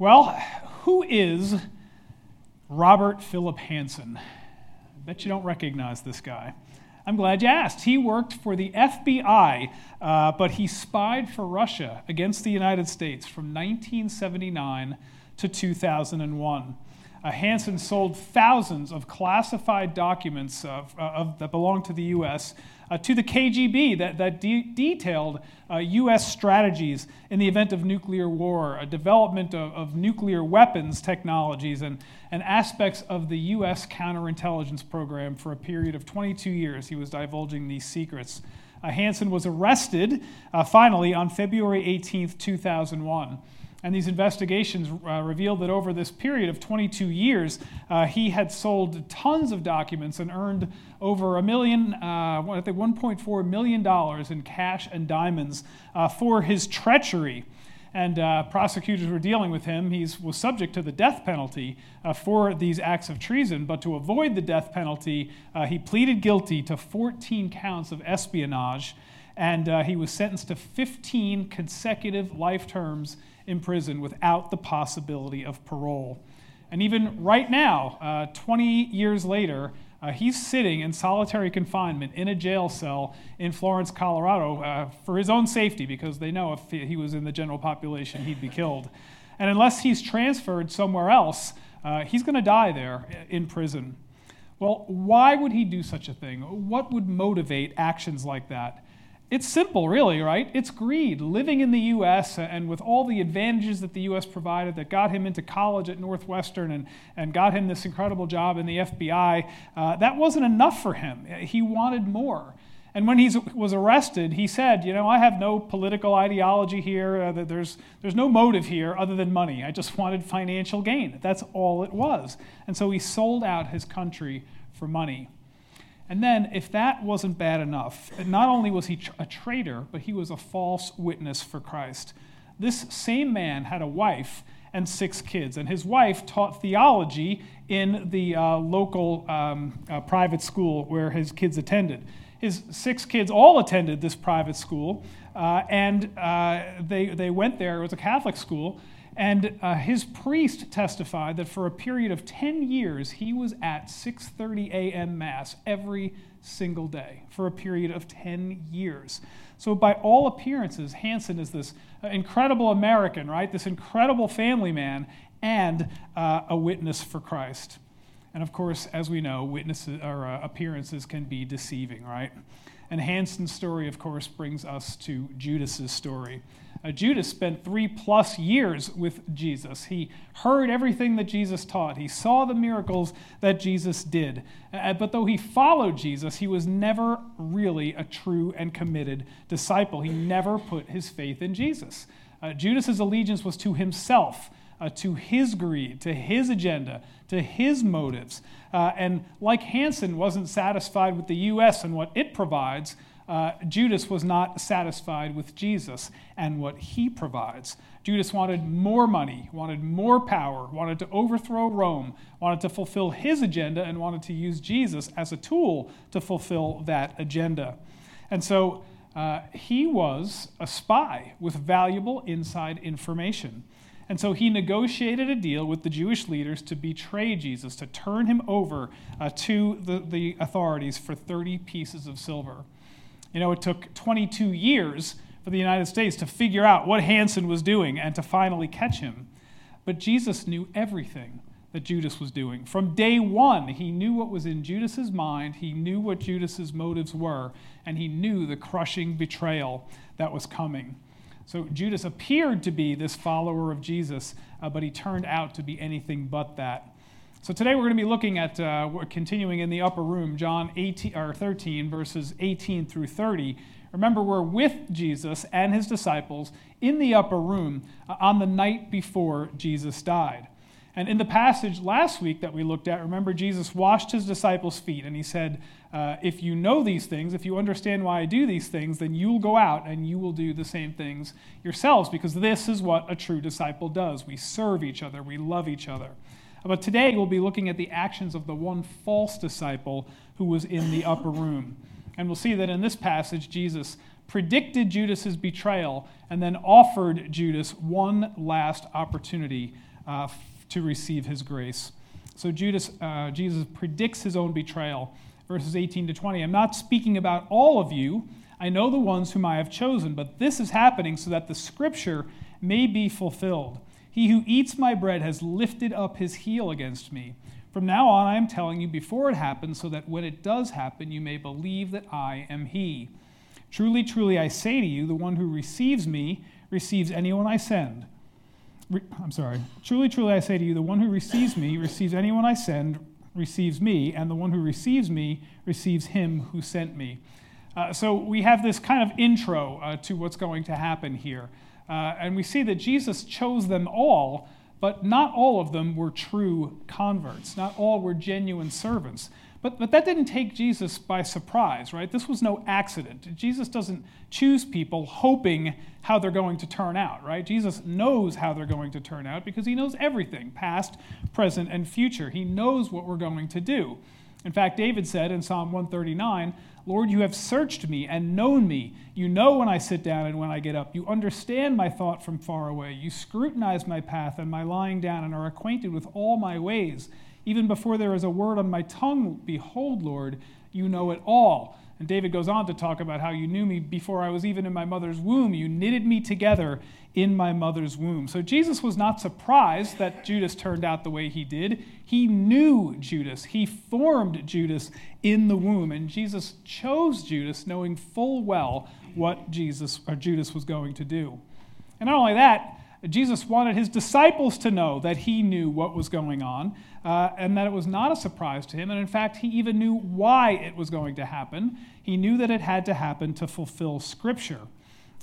Well, who is Robert Philip Hanssen? I bet you don't recognize this guy. I'm glad you asked. He worked for the FBI, uh, but he spied for Russia against the United States from 1979 to 2001. Uh, Hanssen sold thousands of classified documents of, uh, of, that belonged to the U.S. Uh, to the KGB that, that de- detailed U.S. Uh, strategies in the event of nuclear war, a development of, of, nuclear weapons technologies, and, and aspects of the U.S. counterintelligence program for a period of 22 years. He was divulging these secrets. Uh, Hanssen was arrested uh, finally on February 18, 2001. And these investigations uh, revealed that over this period of 22 years, uh, he had sold tons of documents and earned over a million, uh, I think 1.4 million dollars in cash and diamonds uh, for his treachery. And uh, prosecutors were dealing with him. He was subject to the death penalty uh, for these acts of treason, but to avoid the death penalty, he pleaded guilty to 14 counts of espionage, and he was sentenced to 15 consecutive life terms in prison without the possibility of parole. And even right now, uh, 20 years later, uh, he's sitting in solitary confinement in a jail cell in Florence, Colorado, uh, for his own safety because they know if he was in the general population, he'd be killed. And unless he's transferred somewhere else, uh, he's going to die there in prison. Well, why would he do such a thing? What would motivate actions like that? It's simple, really, right? It's greed. Living in the U.S. and with all the advantages that the U.S. provided that got him into college at Northwestern and, and got him this incredible job in the FBI, uh, that wasn't enough for him. He wanted more. And when he was arrested, he said, You know, I have no political ideology here. Uh, there's, there's no motive here other than money. I just wanted financial gain. That's all it was. And so he sold out his country for money. And then, if that wasn't bad enough, not only was he a traitor, but he was a false witness for Christ. This same man had a wife and six kids, and his wife taught theology in the uh, local um, uh, private school where his kids attended. His six kids all attended this private school, uh, and uh, they, they went there. It was a Catholic school, and uh, his priest testified that for a period of 10 years, he was at 6:30 a.m. mass every single day for a period of 10 years. So by all appearances, Hanssen is this uh, incredible American, right? This incredible family man and uh, a witness for Christ. And of course, as we know, witnesses or uh, appearances can be deceiving, right? And Hanssen's story, of course, brings us to Judas's story. Uh, Judas spent three plus years with Jesus. He heard everything that Jesus taught, he saw the miracles that Jesus did. Uh, but though he followed Jesus, he was never really a true and committed disciple. He never put his faith in Jesus. Uh, Judas's allegiance was to himself, uh, to his greed, to his agenda, to his motives. Uh, and like Hanssen wasn't satisfied with the U.S. and what it provides, uh, Judas was not satisfied with Jesus and what he provides. Judas wanted more money, wanted more power, wanted to overthrow Rome, wanted to fulfill his agenda, and wanted to use Jesus as a tool to fulfill that agenda. And so uh, he was a spy with valuable inside information. And so he negotiated a deal with the Jewish leaders to betray Jesus, to turn him over uh, to the, the authorities for 30 pieces of silver. You know, it took 22 years for the United States to figure out what Hanssen was doing and to finally catch him. But Jesus knew everything that Judas was doing. From day one, he knew what was in Judas's mind, he knew what Judas's motives were, and he knew the crushing betrayal that was coming. So Judas appeared to be this follower of Jesus, uh, but he turned out to be anything but that. So today we're going to be looking at, uh, continuing in the upper room, John 18, or 13, verses 18 through 30. Remember, we're with Jesus and his disciples in the upper room uh, on the night before Jesus died. And in the passage last week that we looked at, remember, Jesus washed his disciples' feet and he said, uh, If you know these things, if you understand why I do these things, then you'll go out and you will do the same things yourselves, because this is what a true disciple does. We serve each other, we love each other. But today we'll be looking at the actions of the one false disciple who was in the upper room. And we'll see that in this passage, Jesus predicted Judas's betrayal, and then offered Judas one last opportunity uh, to receive his grace. So Judas, uh, Jesus predicts his own betrayal, verses 18 to 20. I'm not speaking about all of you. I know the ones whom I have chosen, but this is happening so that the scripture may be fulfilled. He who eats my bread has lifted up his heel against me. From now on, I am telling you before it happens, so that when it does happen, you may believe that I am he. Truly, truly, I say to you, the one who receives me receives anyone I send. I'm sorry. Truly, truly, I say to you, the one who receives me receives anyone I send, receives me, and the one who receives me receives him who sent me. Uh, so we have this kind of intro uh, to what's going to happen here. Uh, and we see that Jesus chose them all, but not all of them were true converts. Not all were genuine servants. But, but that didn't take Jesus by surprise, right? This was no accident. Jesus doesn't choose people hoping how they're going to turn out, right? Jesus knows how they're going to turn out because he knows everything past, present, and future. He knows what we're going to do. In fact, David said in Psalm 139, Lord, you have searched me and known me. You know when I sit down and when I get up. You understand my thought from far away. You scrutinize my path and my lying down and are acquainted with all my ways. Even before there is a word on my tongue, behold, Lord, you know it all. And David goes on to talk about how you knew me before I was even in my mother's womb. You knitted me together in my mother's womb. So Jesus was not surprised that Judas turned out the way he did. He knew Judas, he formed Judas in the womb. And Jesus chose Judas knowing full well what Jesus or Judas was going to do. And not only that, Jesus wanted his disciples to know that he knew what was going on uh, and that it was not a surprise to him. And in fact, he even knew why it was going to happen. He knew that it had to happen to fulfill Scripture.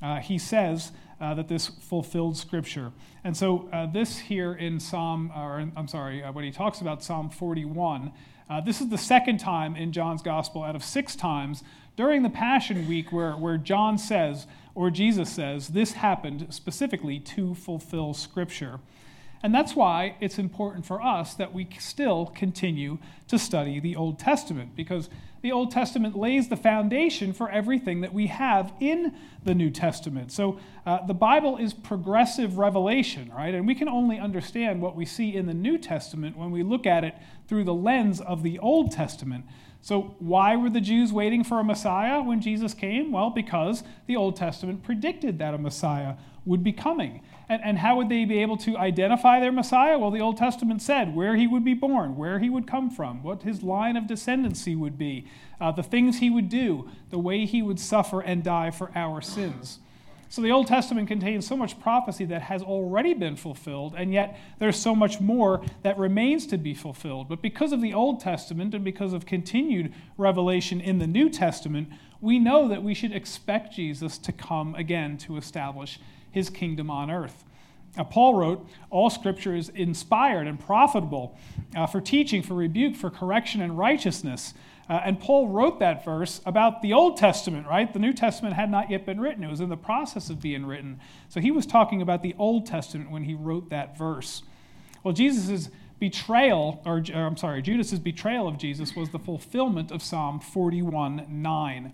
Uh, he says uh, that this fulfilled Scripture. And so, uh, this here in Psalm, or I'm sorry, uh, when he talks about Psalm 41, uh, this is the second time in John's Gospel out of six times during the Passion Week where, where John says, or Jesus says, this happened specifically to fulfill Scripture. And that's why it's important for us that we still continue to study the Old Testament, because the Old Testament lays the foundation for everything that we have in the New Testament. So uh, the Bible is progressive revelation, right? And we can only understand what we see in the New Testament when we look at it through the lens of the Old Testament. So, why were the Jews waiting for a Messiah when Jesus came? Well, because the Old Testament predicted that a Messiah would be coming. And, and how would they be able to identify their Messiah? Well, the Old Testament said where he would be born, where he would come from, what his line of descendancy would be, uh, the things he would do, the way he would suffer and die for our sins. So the Old Testament contains so much prophecy that has already been fulfilled, and yet there's so much more that remains to be fulfilled. But because of the Old Testament and because of continued revelation in the New Testament, we know that we should expect Jesus to come again to establish his kingdom on earth. Now, Paul wrote, All scripture is inspired and profitable uh, for teaching, for rebuke, for correction, and righteousness uh, and Paul wrote that verse about the Old Testament, right? The New Testament had not yet been written, it was in the process of being written. So he was talking about the Old Testament when he wrote that verse. Well, Jesus' betrayal, or, or I'm sorry, Judas's betrayal of Jesus was the fulfillment of Psalm 41 9.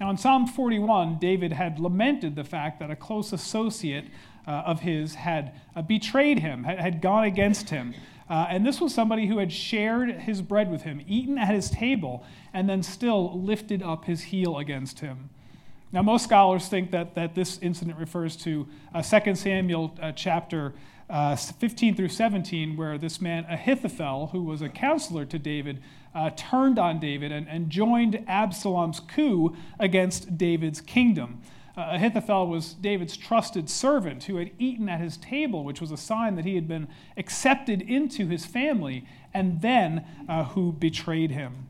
Now, in Psalm 41, David had lamented the fact that a close associate uh, of his had uh, betrayed him, had, had gone against him. Uh, and this was somebody who had shared his bread with him, eaten at his table, and then still lifted up his heel against him. Now, most scholars think that, that this incident refers to uh, 2 Samuel uh, chapter uh, 15 through 17, where this man Ahithophel, who was a counselor to David, uh, turned on David and, and joined Absalom's coup against David's kingdom. Uh, Ahithophel was David's trusted servant who had eaten at his table, which was a sign that he had been accepted into his family, and then uh, who betrayed him.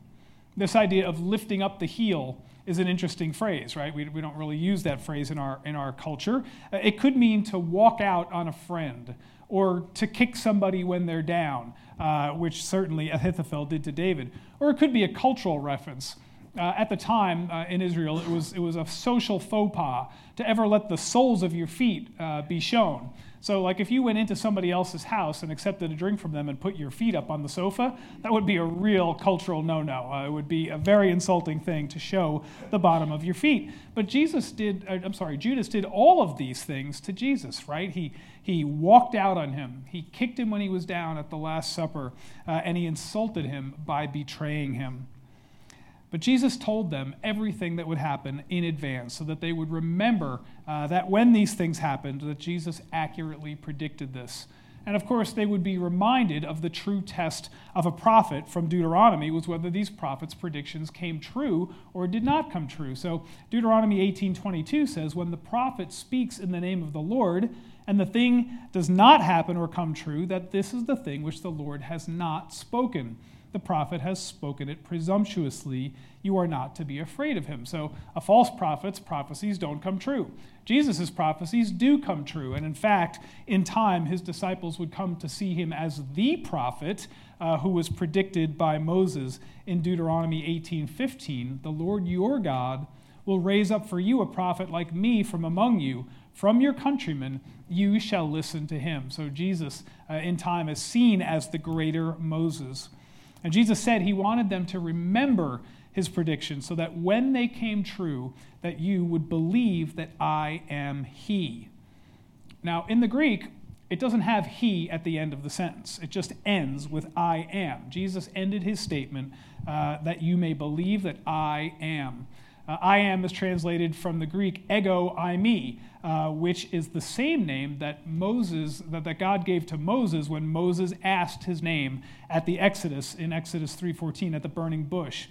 This idea of lifting up the heel is an interesting phrase, right? We, we don't really use that phrase in our, in our culture. Uh, it could mean to walk out on a friend or to kick somebody when they're down, uh, which certainly Ahithophel did to David. Or it could be a cultural reference uh, at the time uh, in Israel, it was, it was a social faux pas to ever let the soles of your feet uh, be shown. So, like if you went into somebody else's house and accepted a drink from them and put your feet up on the sofa, that would be a real cultural no no. Uh, it would be a very insulting thing to show the bottom of your feet. But Jesus did, uh, I'm sorry, Judas did all of these things to Jesus, right? He, he walked out on him, he kicked him when he was down at the Last Supper, uh, and he insulted him by betraying him. But Jesus told them everything that would happen in advance so that they would remember uh, that when these things happened, that Jesus accurately predicted this. And of course, they would be reminded of the true test of a prophet from Deuteronomy was whether these prophets' predictions came true or did not come true. So Deuteronomy 18:22 says, "When the prophet speaks in the name of the Lord, and the thing does not happen or come true, that this is the thing which the Lord has not spoken." The prophet has spoken it presumptuously. You are not to be afraid of him. So, a false prophet's prophecies don't come true. Jesus' prophecies do come true. And in fact, in time, his disciples would come to see him as the prophet uh, who was predicted by Moses in Deuteronomy 18:15. The Lord your God will raise up for you a prophet like me from among you. From your countrymen, you shall listen to him. So, Jesus, uh, in time, is seen as the greater Moses. And Jesus said he wanted them to remember his prediction so that when they came true, that you would believe that I am he. Now, in the Greek, it doesn't have he at the end of the sentence. It just ends with I am. Jesus ended his statement uh, that you may believe that I am. Uh, I am is translated from the Greek ego eimi, uh, which is the same name that Moses that, that God gave to Moses when Moses asked his name at the Exodus in Exodus 3:14 at the burning bush.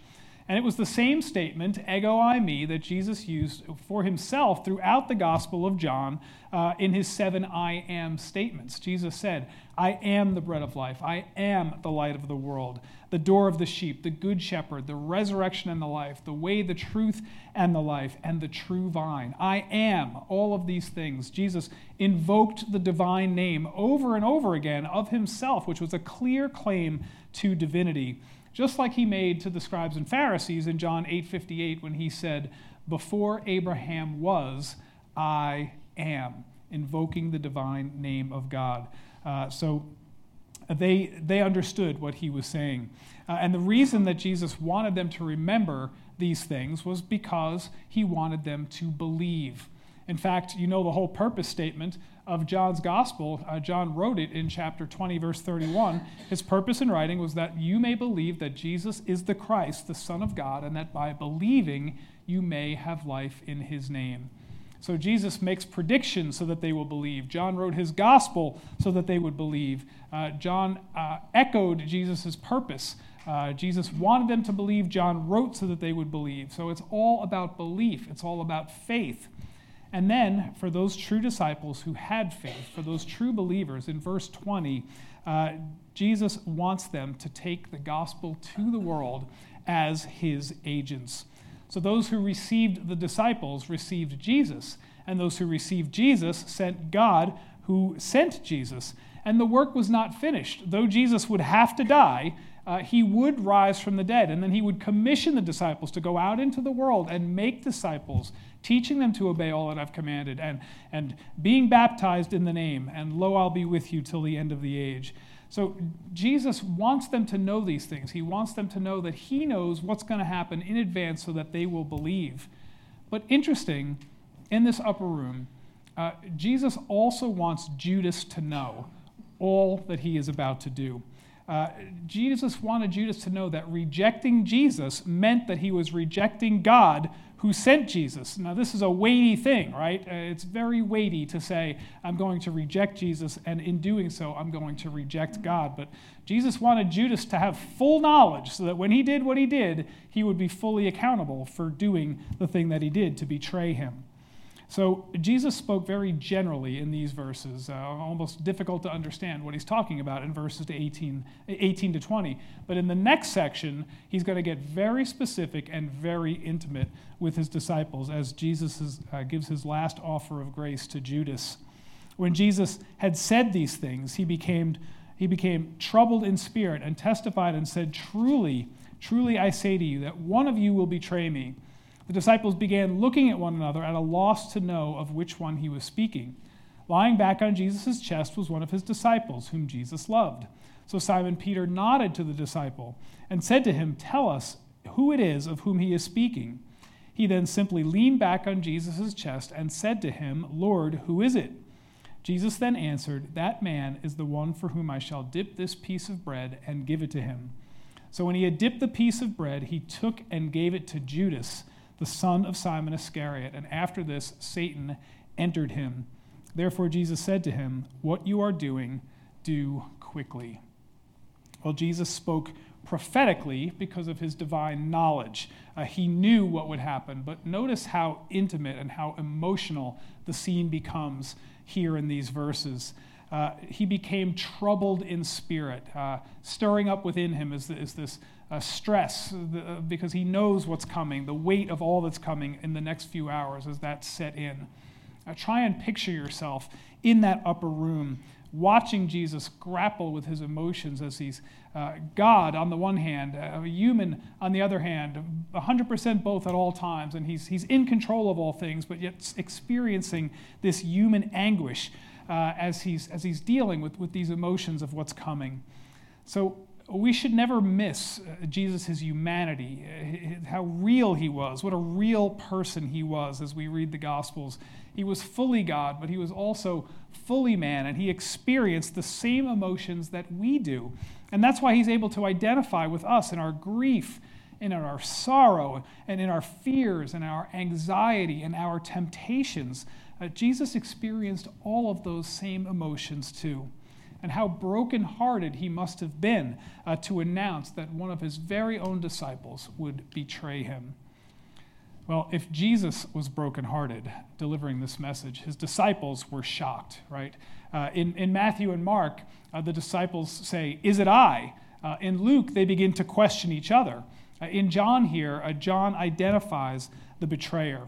And it was the same statement, ego eimi, that Jesus used for himself throughout the Gospel of John uh, in his seven I am statements. Jesus said, I am the bread of life. I am the light of the world, the door of the sheep, the good shepherd, the resurrection and the life, the way, the truth, and the life, and the true vine. I am all of these things. Jesus invoked the divine name over and over again of himself, which was a clear claim to divinity just like he made to the scribes and Pharisees in John 8:58 when he said, "Before Abraham was, I am," invoking the divine name of God. Uh, so they, they understood what he was saying. Uh, and the reason that Jesus wanted them to remember these things was because he wanted them to believe. In fact, you know the whole purpose statement of John's gospel. Uh, John wrote it in chapter 20, verse 31. His purpose in writing was that you may believe that Jesus is the Christ, the Son of God, and that by believing you may have life in his name. So Jesus makes predictions so that they will believe. John wrote his gospel so that they would believe. Uh, John uh, echoed Jesus' purpose. Uh, Jesus wanted them to believe. John wrote so that they would believe. So it's all about belief, it's all about faith. And then, for those true disciples who had faith, for those true believers, in verse 20, uh, Jesus wants them to take the gospel to the world as his agents. So, those who received the disciples received Jesus, and those who received Jesus sent God who sent Jesus. And the work was not finished. Though Jesus would have to die, uh, he would rise from the dead, and then he would commission the disciples to go out into the world and make disciples, teaching them to obey all that I've commanded, and, and being baptized in the name, and lo, I'll be with you till the end of the age. So Jesus wants them to know these things. He wants them to know that he knows what's going to happen in advance so that they will believe. But interesting, in this upper room, uh, Jesus also wants Judas to know all that he is about to do. Uh, Jesus wanted Judas to know that rejecting Jesus meant that he was rejecting God who sent Jesus. Now, this is a weighty thing, right? Uh, it's very weighty to say, I'm going to reject Jesus, and in doing so, I'm going to reject God. But Jesus wanted Judas to have full knowledge so that when he did what he did, he would be fully accountable for doing the thing that he did to betray him. So Jesus spoke very generally in these verses, uh, almost difficult to understand what he's talking about in verses 18, 18 to 20. But in the next section, he's going to get very specific and very intimate with his disciples as Jesus is, uh, gives his last offer of grace to Judas. When Jesus had said these things, he became, he became troubled in spirit and testified and said, Truly, Truly I say to you that one of you will betray me. The disciples began looking at one another at a loss to know of which one he was speaking. Lying back on Jesus' chest was one of his disciples, whom Jesus loved. So Simon Peter nodded to the disciple and said to him, Tell us who it is of whom he is speaking. He then simply leaned back on Jesus' chest and said to him, Lord, who is it? Jesus then answered, That man is the one for whom I shall dip this piece of bread and give it to him. So when he had dipped the piece of bread, he took and gave it to Judas, the son of Simon Iscariot. And after this, Satan entered him. Therefore, Jesus said to him, What you are doing, do quickly. Well, Jesus spoke prophetically because of his divine knowledge. Uh, he knew what would happen, but notice how intimate and how emotional the scene becomes here in these verses. Uh, he became troubled in spirit. Uh, stirring up within him is, is this uh, stress the, because he knows what's coming, the weight of all that's coming in the next few hours as that set in. Uh, try and picture yourself in that upper room, watching Jesus grapple with his emotions as he's uh, God on the one hand, a human on the other hand, 100% both at all times, and he's, he's in control of all things, but yet experiencing this human anguish uh, as, he's, as he's dealing with, with these emotions of what's coming. So we should never miss uh, Jesus' humanity, uh, how real he was, what a real person he was as we read the Gospels. He was fully God, but he was also fully man, and he experienced the same emotions that we do. And that's why he's able to identify with us in our grief, and in our sorrow, and in our fears, and our anxiety, and our temptations. Uh, Jesus experienced all of those same emotions too. And how brokenhearted he must have been uh, to announce that one of his very own disciples would betray him. Well, if Jesus was brokenhearted delivering this message, his disciples were shocked, right? Uh, in, in Matthew and Mark, uh, the disciples say, Is it I? Uh, in Luke, they begin to question each other. Uh, in John here, uh, John identifies the betrayer.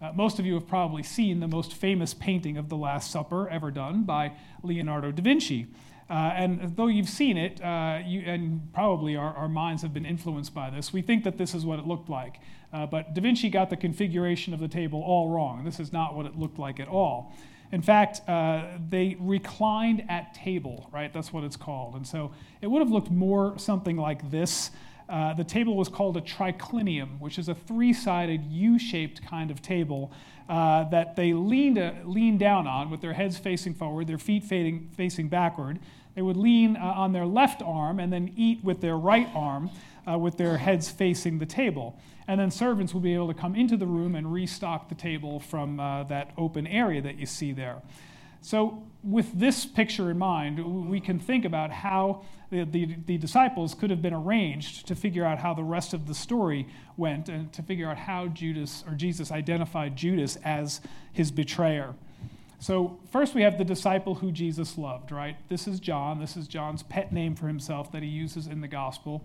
Uh, most of you have probably seen the most famous painting of the Last Supper ever done by Leonardo da Vinci. Uh, and though you've seen it, uh, you, and probably our, our, minds have been influenced by this, we think that this is what it looked like. Uh, but Da Vinci got the configuration of the table all wrong. This is not what it looked like at all. In fact, uh, they reclined at table, right? That's what it's called. And so it would have looked more something like this. Uh, the table was called a triclinium, which is a three sided U shaped kind of table uh, that they leaned, uh, leaned down on with their heads facing forward, their feet facing, facing backward. They would lean uh, on their left arm and then eat with their right arm uh, with their heads facing the table. And then servants would be able to come into the room and restock the table from that open area that you see there. So, with this picture in mind, we can think about how the, the, the, disciples could have been arranged to figure out how the rest of the story went and to figure out how Judas or Jesus identified Judas as his betrayer. So, first we have the disciple who Jesus loved, right? This is John. This is John's pet name for himself that he uses in the gospel.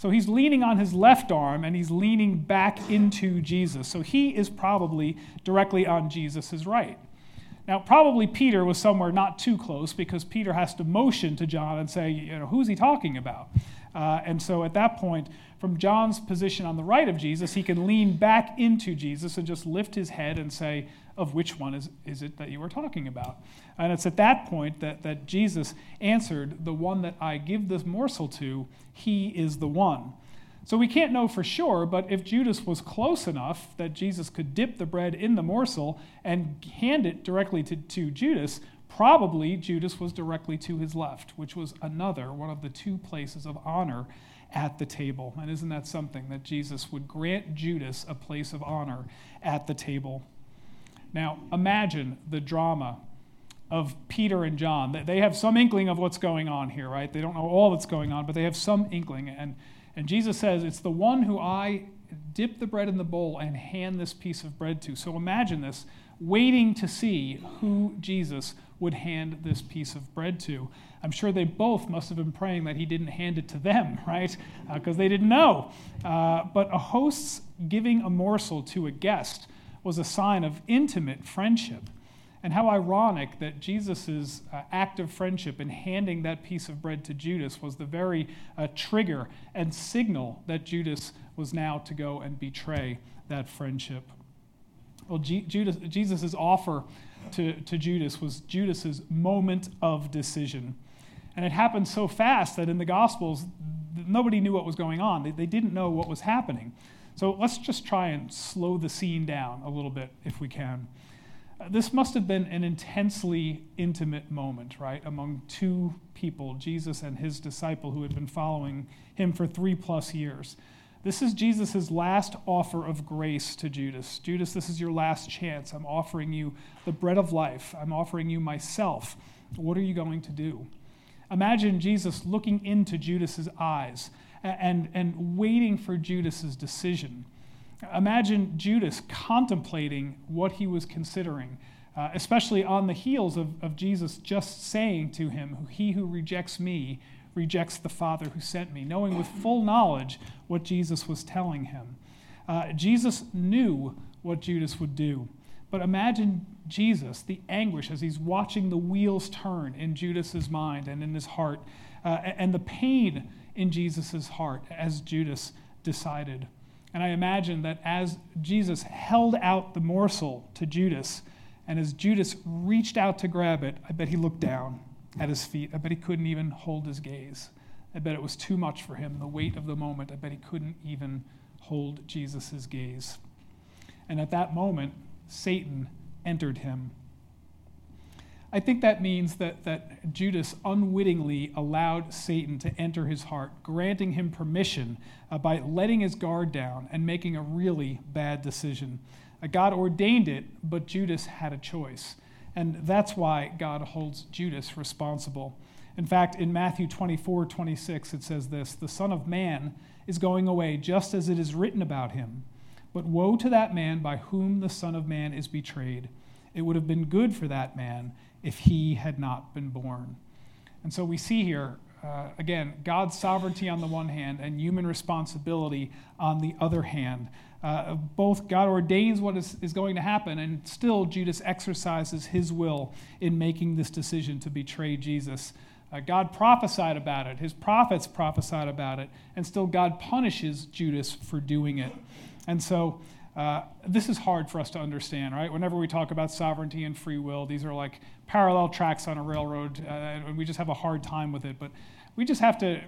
So he's leaning on his left arm and he's leaning back into Jesus. So he is probably directly on Jesus' right. Now, probably Peter was somewhere not too close because Peter has to motion to John and say, you know, who's he talking about? Uh, and so at that point, from John's position on the right of Jesus, he can lean back into Jesus and just lift his head and say, Of which one is, is it that you are talking about? And it's at that point that, that Jesus answered, The one that I give this morsel to, he is the one. So we can't know for sure, but if Judas was close enough that Jesus could dip the bread in the morsel and hand it directly to, to Judas, probably Judas was directly to his left, which was another one of the two places of honor at the table. And isn't that something that Jesus would grant Judas a place of honor at the table? Now, imagine the drama of Peter and John. They have some inkling of what's going on here, right? They don't know all that's going on, but they have some inkling. And and Jesus says, It's the one who I dip the bread in the bowl and hand this piece of bread to. So imagine this, waiting to see who Jesus would hand this piece of bread to. I'm sure they both must have been praying that he didn't hand it to them, right? Because uh, they didn't know. Uh, but a host's giving a morsel to a guest was a sign of intimate friendship. And how ironic that Jesus' uh, act of friendship in handing that piece of bread to Judas was the very uh, trigger and signal that Judas was now to go and betray that friendship. Well, G- Jesus' offer to, to Judas was Judas's moment of decision. And it happened so fast that in the Gospels, nobody knew what was going on. They, they didn't know what was happening. So let's just try and slow the scene down a little bit if we can. This must have been an intensely intimate moment, right, among two people, Jesus and his disciple who had been following him for three plus years. This is Jesus' last offer of grace to Judas. Judas, this is your last chance. I'm offering you the bread of life. I'm offering you myself. What are you going to do? Imagine Jesus looking into Judas's eyes and, and waiting for Judas's decision. Imagine Judas contemplating what he was considering, uh, especially on the heels of, of Jesus just saying to him, He who rejects me rejects the Father who sent me, knowing with full knowledge what Jesus was telling him. Uh, Jesus knew what Judas would do. But imagine Jesus, the anguish as he's watching the wheels turn in Judas's mind and in his heart, uh, and the pain in Jesus' heart as Judas decided. And I imagine that as Jesus held out the morsel to Judas, and as Judas reached out to grab it, I bet he looked down at his feet. I bet he couldn't even hold his gaze. I bet it was too much for him, the weight of the moment. I bet he couldn't even hold Jesus' gaze. And at that moment, Satan entered him. I think that means that, that Judas unwittingly allowed Satan to enter his heart, granting him permission uh, by letting his guard down and making a really bad decision. Uh, God ordained it, but Judas had a choice. And that's why God holds Judas responsible. In fact, in Matthew 24 26, it says this The Son of Man is going away just as it is written about him. But woe to that man by whom the Son of Man is betrayed. It would have been good for that man if he had not been born. And so we see here, uh, again, God's sovereignty on the one hand and human responsibility on the other hand. Uh, both God ordains what is, is going to happen, and still Judas exercises his will in making this decision to betray Jesus. Uh, God prophesied about it, his prophets prophesied about it, and still God punishes Judas for doing it. And so uh, this is hard for us to understand, right? Whenever we talk about sovereignty and free will, these are like parallel tracks on a railroad, uh, and we just have a hard time with it. But we just have to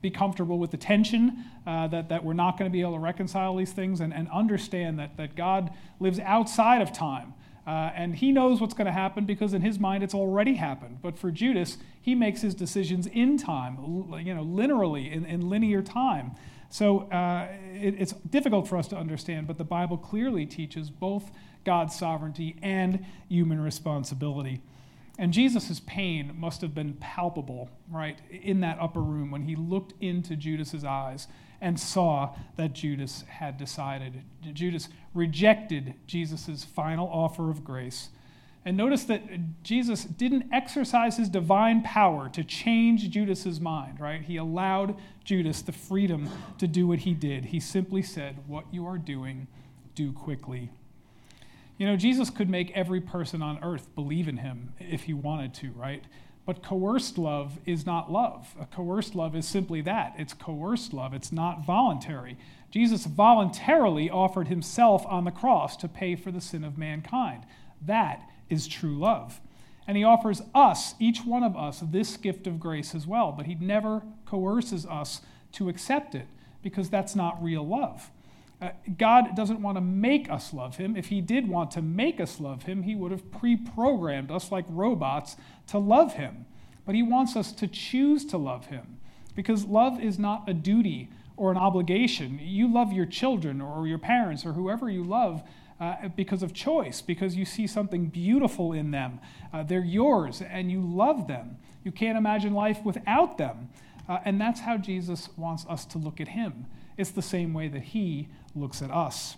be comfortable with the tension uh, that, that we're not going to be able to reconcile these things and, and understand that, that God lives outside of time. Uh, and he knows what's going to happen because in his mind it's already happened. But for Judas, he makes his decisions in time, you know, linearly, in, in linear time. So uh, it, it's difficult for us to understand, but the Bible clearly teaches both God's sovereignty and human responsibility. And Jesus' pain must have been palpable, right, in that upper room when he looked into Judas's eyes and saw that Judas had decided. Judas rejected Jesus' final offer of grace. And notice that Jesus didn't exercise his divine power to change Judas's mind, right? He allowed Judas the freedom to do what he did. He simply said, What you are doing, do quickly. You know, Jesus could make every person on earth believe in him if he wanted to, right? But coerced love is not love. A coerced love is simply that it's coerced love, it's not voluntary. Jesus voluntarily offered himself on the cross to pay for the sin of mankind. That is true love. And he offers us, each one of us, this gift of grace as well, but he never coerces us to accept it because that's not real love. Uh, God doesn't want to make us love him. If he did want to make us love him, he would have pre programmed us like robots to love him. But he wants us to choose to love him because love is not a duty or an obligation. You love your children or your parents or whoever you love uh, because of choice, because you see something beautiful in them. Uh, they're yours and you love them. You can't imagine life without them. Uh, and that's how Jesus wants us to look at him. It's the same way that he looks at us.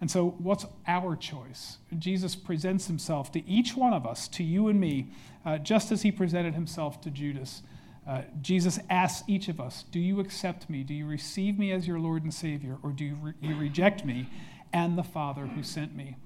And so, what's our choice? Jesus presents himself to each one of us, to you and me, uh, just as he presented himself to Judas. Uh, Jesus asks each of us, Do you accept me? Do you receive me as your Lord and Savior? Or do you, re- you reject me and the Father who sent me?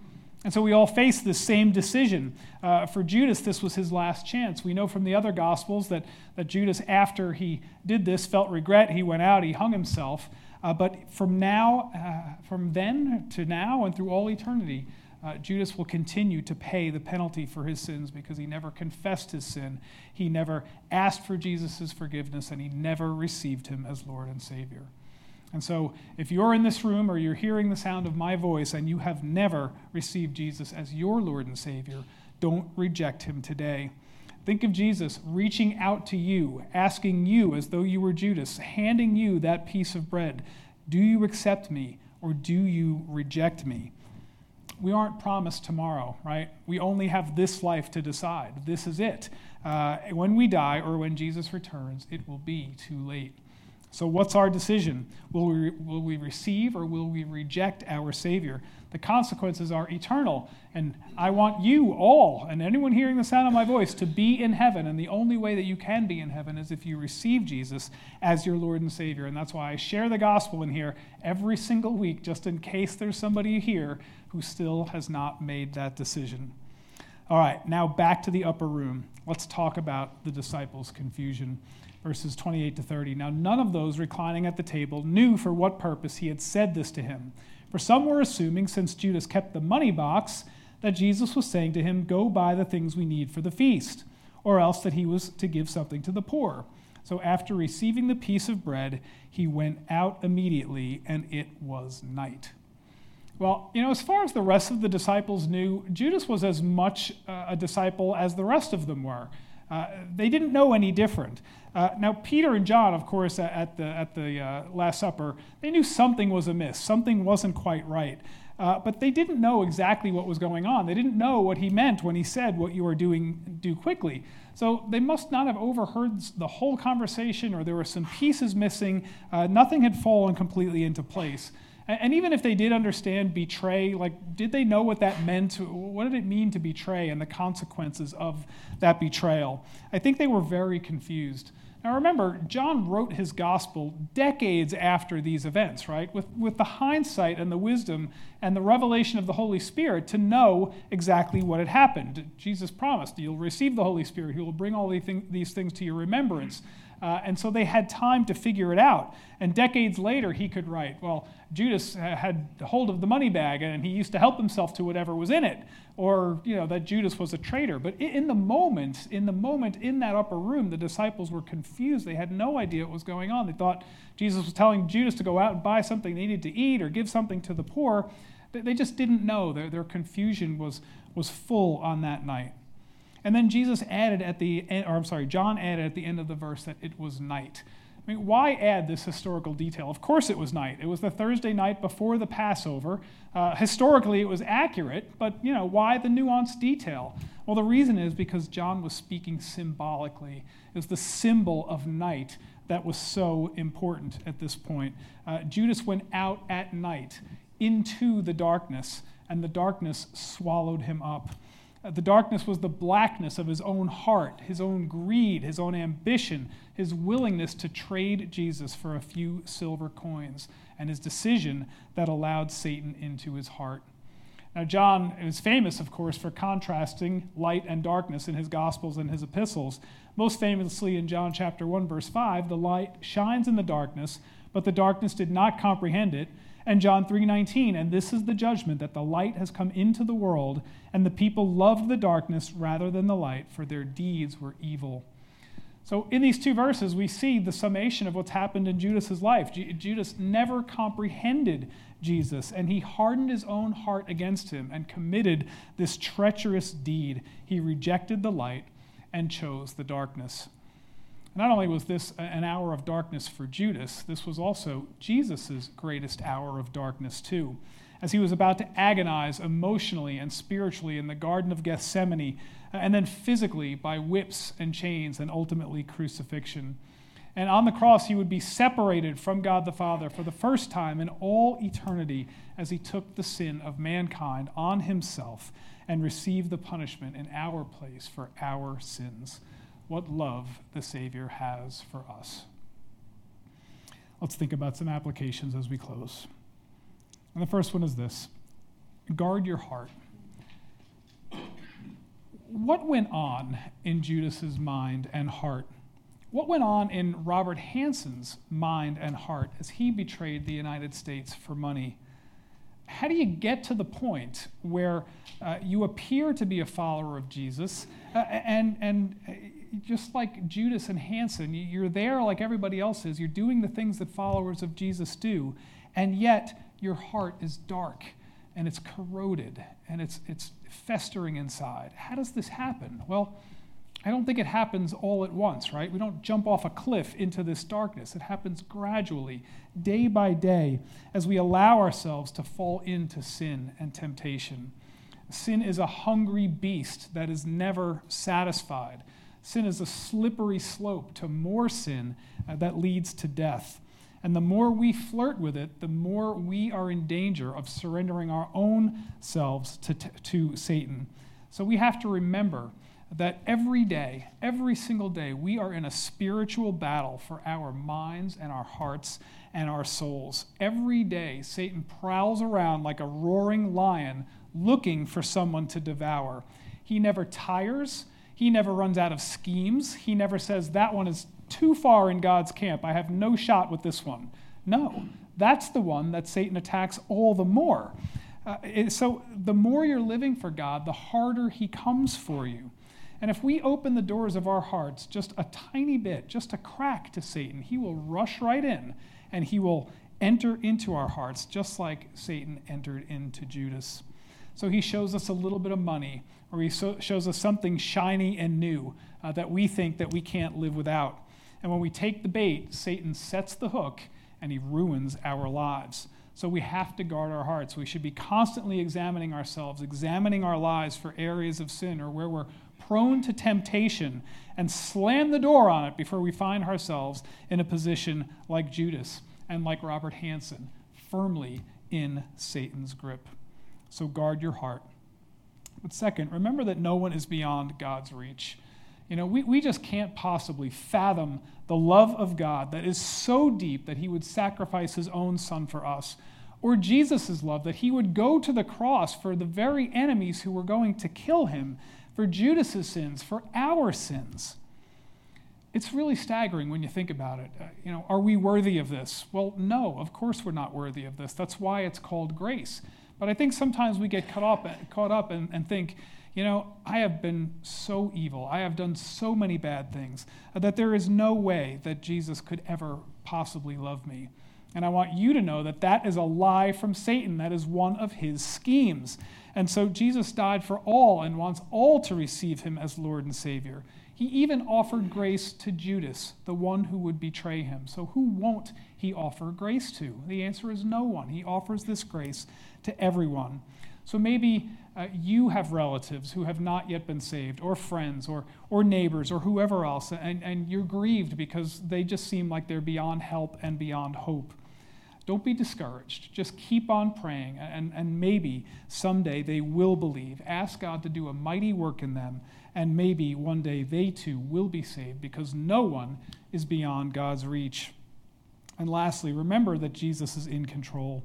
And so we all face this same decision. Uh, for Judas, this was his last chance. We know from the other Gospels that, that Judas, after he did this, felt regret. He went out, he hung himself. Uh, but from now, uh, from then to now and through all eternity, uh, Judas will continue to pay the penalty for his sins because he never confessed his sin. He never asked for Jesus' forgiveness, and he never received him as Lord and Savior. And so, if you're in this room or you're hearing the sound of my voice and you have never received Jesus as your Lord and Savior, don't reject him today. Think of Jesus reaching out to you, asking you as though you were Judas, handing you that piece of bread Do you accept me or do you reject me? We aren't promised tomorrow, right? We only have this life to decide. This is it. Uh, when we die or when Jesus returns, it will be too late. So, what's our decision? Will we, will we receive or will we reject our Savior? The consequences are eternal. And I want you all, and anyone hearing the sound of my voice, to be in heaven. And the only way that you can be in heaven is if you receive Jesus as your Lord and Savior. And that's why I share the gospel in here every single week, just in case there's somebody here who still has not made that decision. All right, now back to the upper room. Let's talk about the disciples' confusion verses 28 to 30. Now, none of those reclining at the table knew for what purpose he had said this to him. For some were assuming, since Judas kept the money box, that Jesus was saying to him, Go buy the things we need for the feast, or else that he was to give something to the poor. So after receiving the piece of bread, he went out immediately, and it was night. Well, you know, as far as the rest of the disciples knew, Judas was as much uh, a disciple as the rest of them were. Uh, they didn't know any different. Uh, now, Peter and John, of course, at the, at the uh, Last Supper, they knew something was amiss, something wasn't quite right. Uh, but they didn't know exactly what was going on. They didn't know what he meant when he said, What you are doing, do quickly. So they must not have overheard the whole conversation, or there were some pieces missing. Uh, nothing had fallen completely into place. And even if they did understand betray, like, did they know what that meant? What did it mean to betray and the consequences of that betrayal? I think they were very confused. Now remember, John wrote his gospel decades after these events, right? With, with the hindsight and the wisdom and the revelation of the Holy Spirit to know exactly what had happened. Jesus promised, You'll receive the Holy Spirit, He will bring all these things to your remembrance. Uh, and so they had time to figure it out. And decades later, he could write, well, Judas had hold of the money bag and he used to help himself to whatever was in it. Or, you know, that Judas was a traitor. But in the moment, in the moment in that upper room, the disciples were confused. They had no idea what was going on. They thought Jesus was telling Judas to go out and buy something they needed to eat or give something to the poor. They just didn't know. Their, their confusion was, was full on that night. And then Jesus added at the end, or I'm sorry, John added at the end of the verse that it was night. I mean, why add this historical detail? Of course it was night. It was the Thursday night before the Passover. Uh, historically, it was accurate, but, you know, why the nuanced detail? Well, the reason is because John was speaking symbolically. It was the symbol of night that was so important at this point. Uh, Judas went out at night into the darkness, and the darkness swallowed him up. The darkness was the blackness of his own heart, his own greed, his own ambition, his willingness to trade Jesus for a few silver coins, and his decision that allowed Satan into his heart. Now, John is famous, of course, for contrasting light and darkness in his Gospels and his epistles. Most famously in John chapter 1, verse 5, the light shines in the darkness, but the darkness did not comprehend it. And John 3:19, and this is the judgment that the light has come into the world, and the people loved the darkness rather than the light, for their deeds were evil. So in these two verses, we see the summation of what's happened in Judas's life. Judas never comprehended Jesus, and he hardened his own heart against him and committed this treacherous deed. He rejected the light and chose the darkness. Not only was this an hour of darkness for Judas, this was also Jesus' greatest hour of darkness, too. As he was about to agonize emotionally and spiritually in the Garden of Gethsemane, uh, and then physically by whips and chains, and ultimately crucifixion. And on the cross, he would be separated from God the Father for the first time in all eternity as he took the sin of mankind on himself and received the punishment in our place for our sins what love the Savior has for us. Let's think about some applications as we close. And the first one is this guard your heart. what went on in Judas's mind and heart? What went on in Robert Hanssen's mind and heart as he betrayed the United States for money? How do you get to the point where uh, you appear to be a follower of Jesus uh, and, and uh, just like Judas and Hanssen, you're there like everybody else is. You're doing the things that followers of Jesus do, and yet your heart is dark and it's corroded and it's, it's festering inside. How does this happen? Well, I don't think it happens all at once, right? We don't jump off a cliff into this darkness. It happens gradually, day by day, as we allow ourselves to fall into sin and temptation. Sin is a hungry beast that is never satisfied. Sin is a slippery slope to more sin uh, that leads to death. And the more we flirt with it, the more we are in danger of surrendering our own selves to, to Satan. So we have to remember that every day, every single day, we are in a spiritual battle for our minds and our hearts and our souls. Every day, Satan prowls around like a roaring lion looking for someone to devour. He never tires, he never runs out of schemes, he never says, That one is too far in God's camp. I have no shot with this one. No, that's the one that Satan attacks all the more. Uh, so the more you're living for God, the harder he comes for you. And if we open the doors of our hearts just a tiny bit, just a crack to Satan, he will rush right in and he will enter into our hearts just like Satan entered into Judas. So he shows us a little bit of money, or he so, shows us something shiny and new uh, that we think that we can't live without. And when we take the bait, Satan sets the hook and he ruins our lives. So we have to guard our hearts. We should be constantly examining ourselves, examining our lives for areas of sin or where we're prone to temptation and slam the door on it before we find ourselves in a position like Judas and like Robert Hanssen, firmly in Satan's grip. So guard your heart. But second, remember that no one is beyond God's reach. You know, we, we just can't possibly fathom the love of God that is so deep that he would sacrifice his own son for us, or Jesus' love that he would go to the cross for the very enemies who were going to kill him, for Judas's sins, for our sins. It's really staggering when you think about it. Uh, you know, are we worthy of this? Well, no, of course we're not worthy of this. That's why it's called grace. But I think sometimes we get caught up, caught up and, and think, you know, I have been so evil. I have done so many bad things that there is no way that Jesus could ever possibly love me. And I want you to know that that is a lie from Satan. That is one of his schemes. And so Jesus died for all and wants all to receive him as Lord and Savior. He even offered grace to Judas, the one who would betray him. So who won't he offer grace to? The answer is no one. He offers this grace to everyone. So maybe uh, you have relatives who have not yet been saved, or friends, or, or neighbors, or whoever else, and, and you're grieved because they just seem like they're beyond help and beyond hope. Don't be discouraged. Just keep on praying, and, and maybe someday they will believe. Ask God to do a mighty work in them, and maybe one day they too will be saved because no one is beyond God's reach. And lastly, remember that Jesus is in control.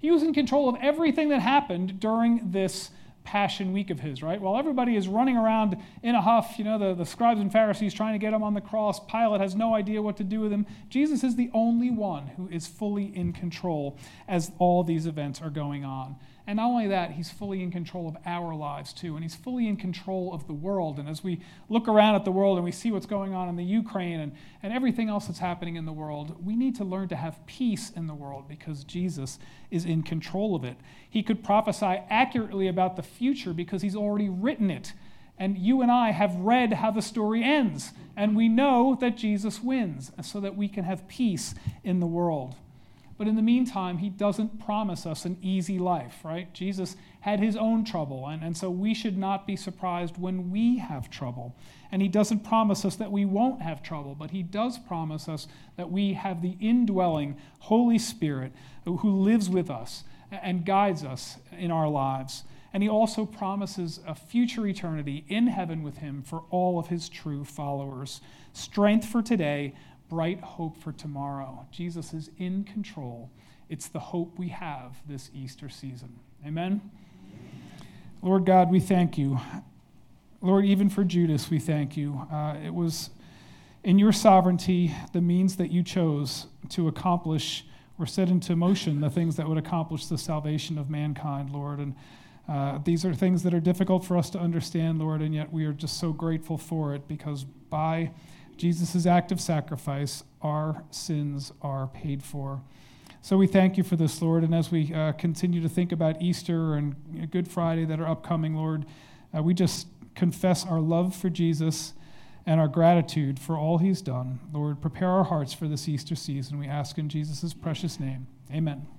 He was in control of everything that happened during this Passion Week of his, right? While everybody is running around in a huff, you know, the, the scribes and Pharisees trying to get him on the cross, Pilate has no idea what to do with him. Jesus is the only one who is fully in control as all these events are going on. And not only that, he's fully in control of our lives too, and he's fully in control of the world. And as we look around at the world and we see what's going on in the Ukraine and, and everything else that's happening in the world, we need to learn to have peace in the world because Jesus is in control of it. He could prophesy accurately about the future because he's already written it. And you and I have read how the story ends, and we know that Jesus wins, so that we can have peace in the world. But in the meantime, he doesn't promise us an easy life, right? Jesus had his own trouble, and, and so we should not be surprised when we have trouble. And he doesn't promise us that we won't have trouble, but he does promise us that we have the indwelling Holy Spirit who lives with us and guides us in our lives. And he also promises a future eternity in heaven with him for all of his true followers. Strength for today, bright hope for tomorrow. Jesus is in control. It's the hope we have this Easter season. Amen. Lord God, we thank you Lord, even for Judas, we thank you. Uh, it was in your sovereignty the means that you chose to accomplish or set into motion the things that would accomplish the salvation of mankind, Lord. And uh, these are things that are difficult for us to understand, Lord, and yet we are just so grateful for it because by Jesus' act of sacrifice, our sins are paid for. So we thank you for this, Lord. And as we uh, continue to think about Easter and Good Friday that are upcoming, Lord, uh, we just confess our love for Jesus and our gratitude for all he's done. Lord, prepare our hearts for this Easter season. We ask in Jesus' precious name. Amen.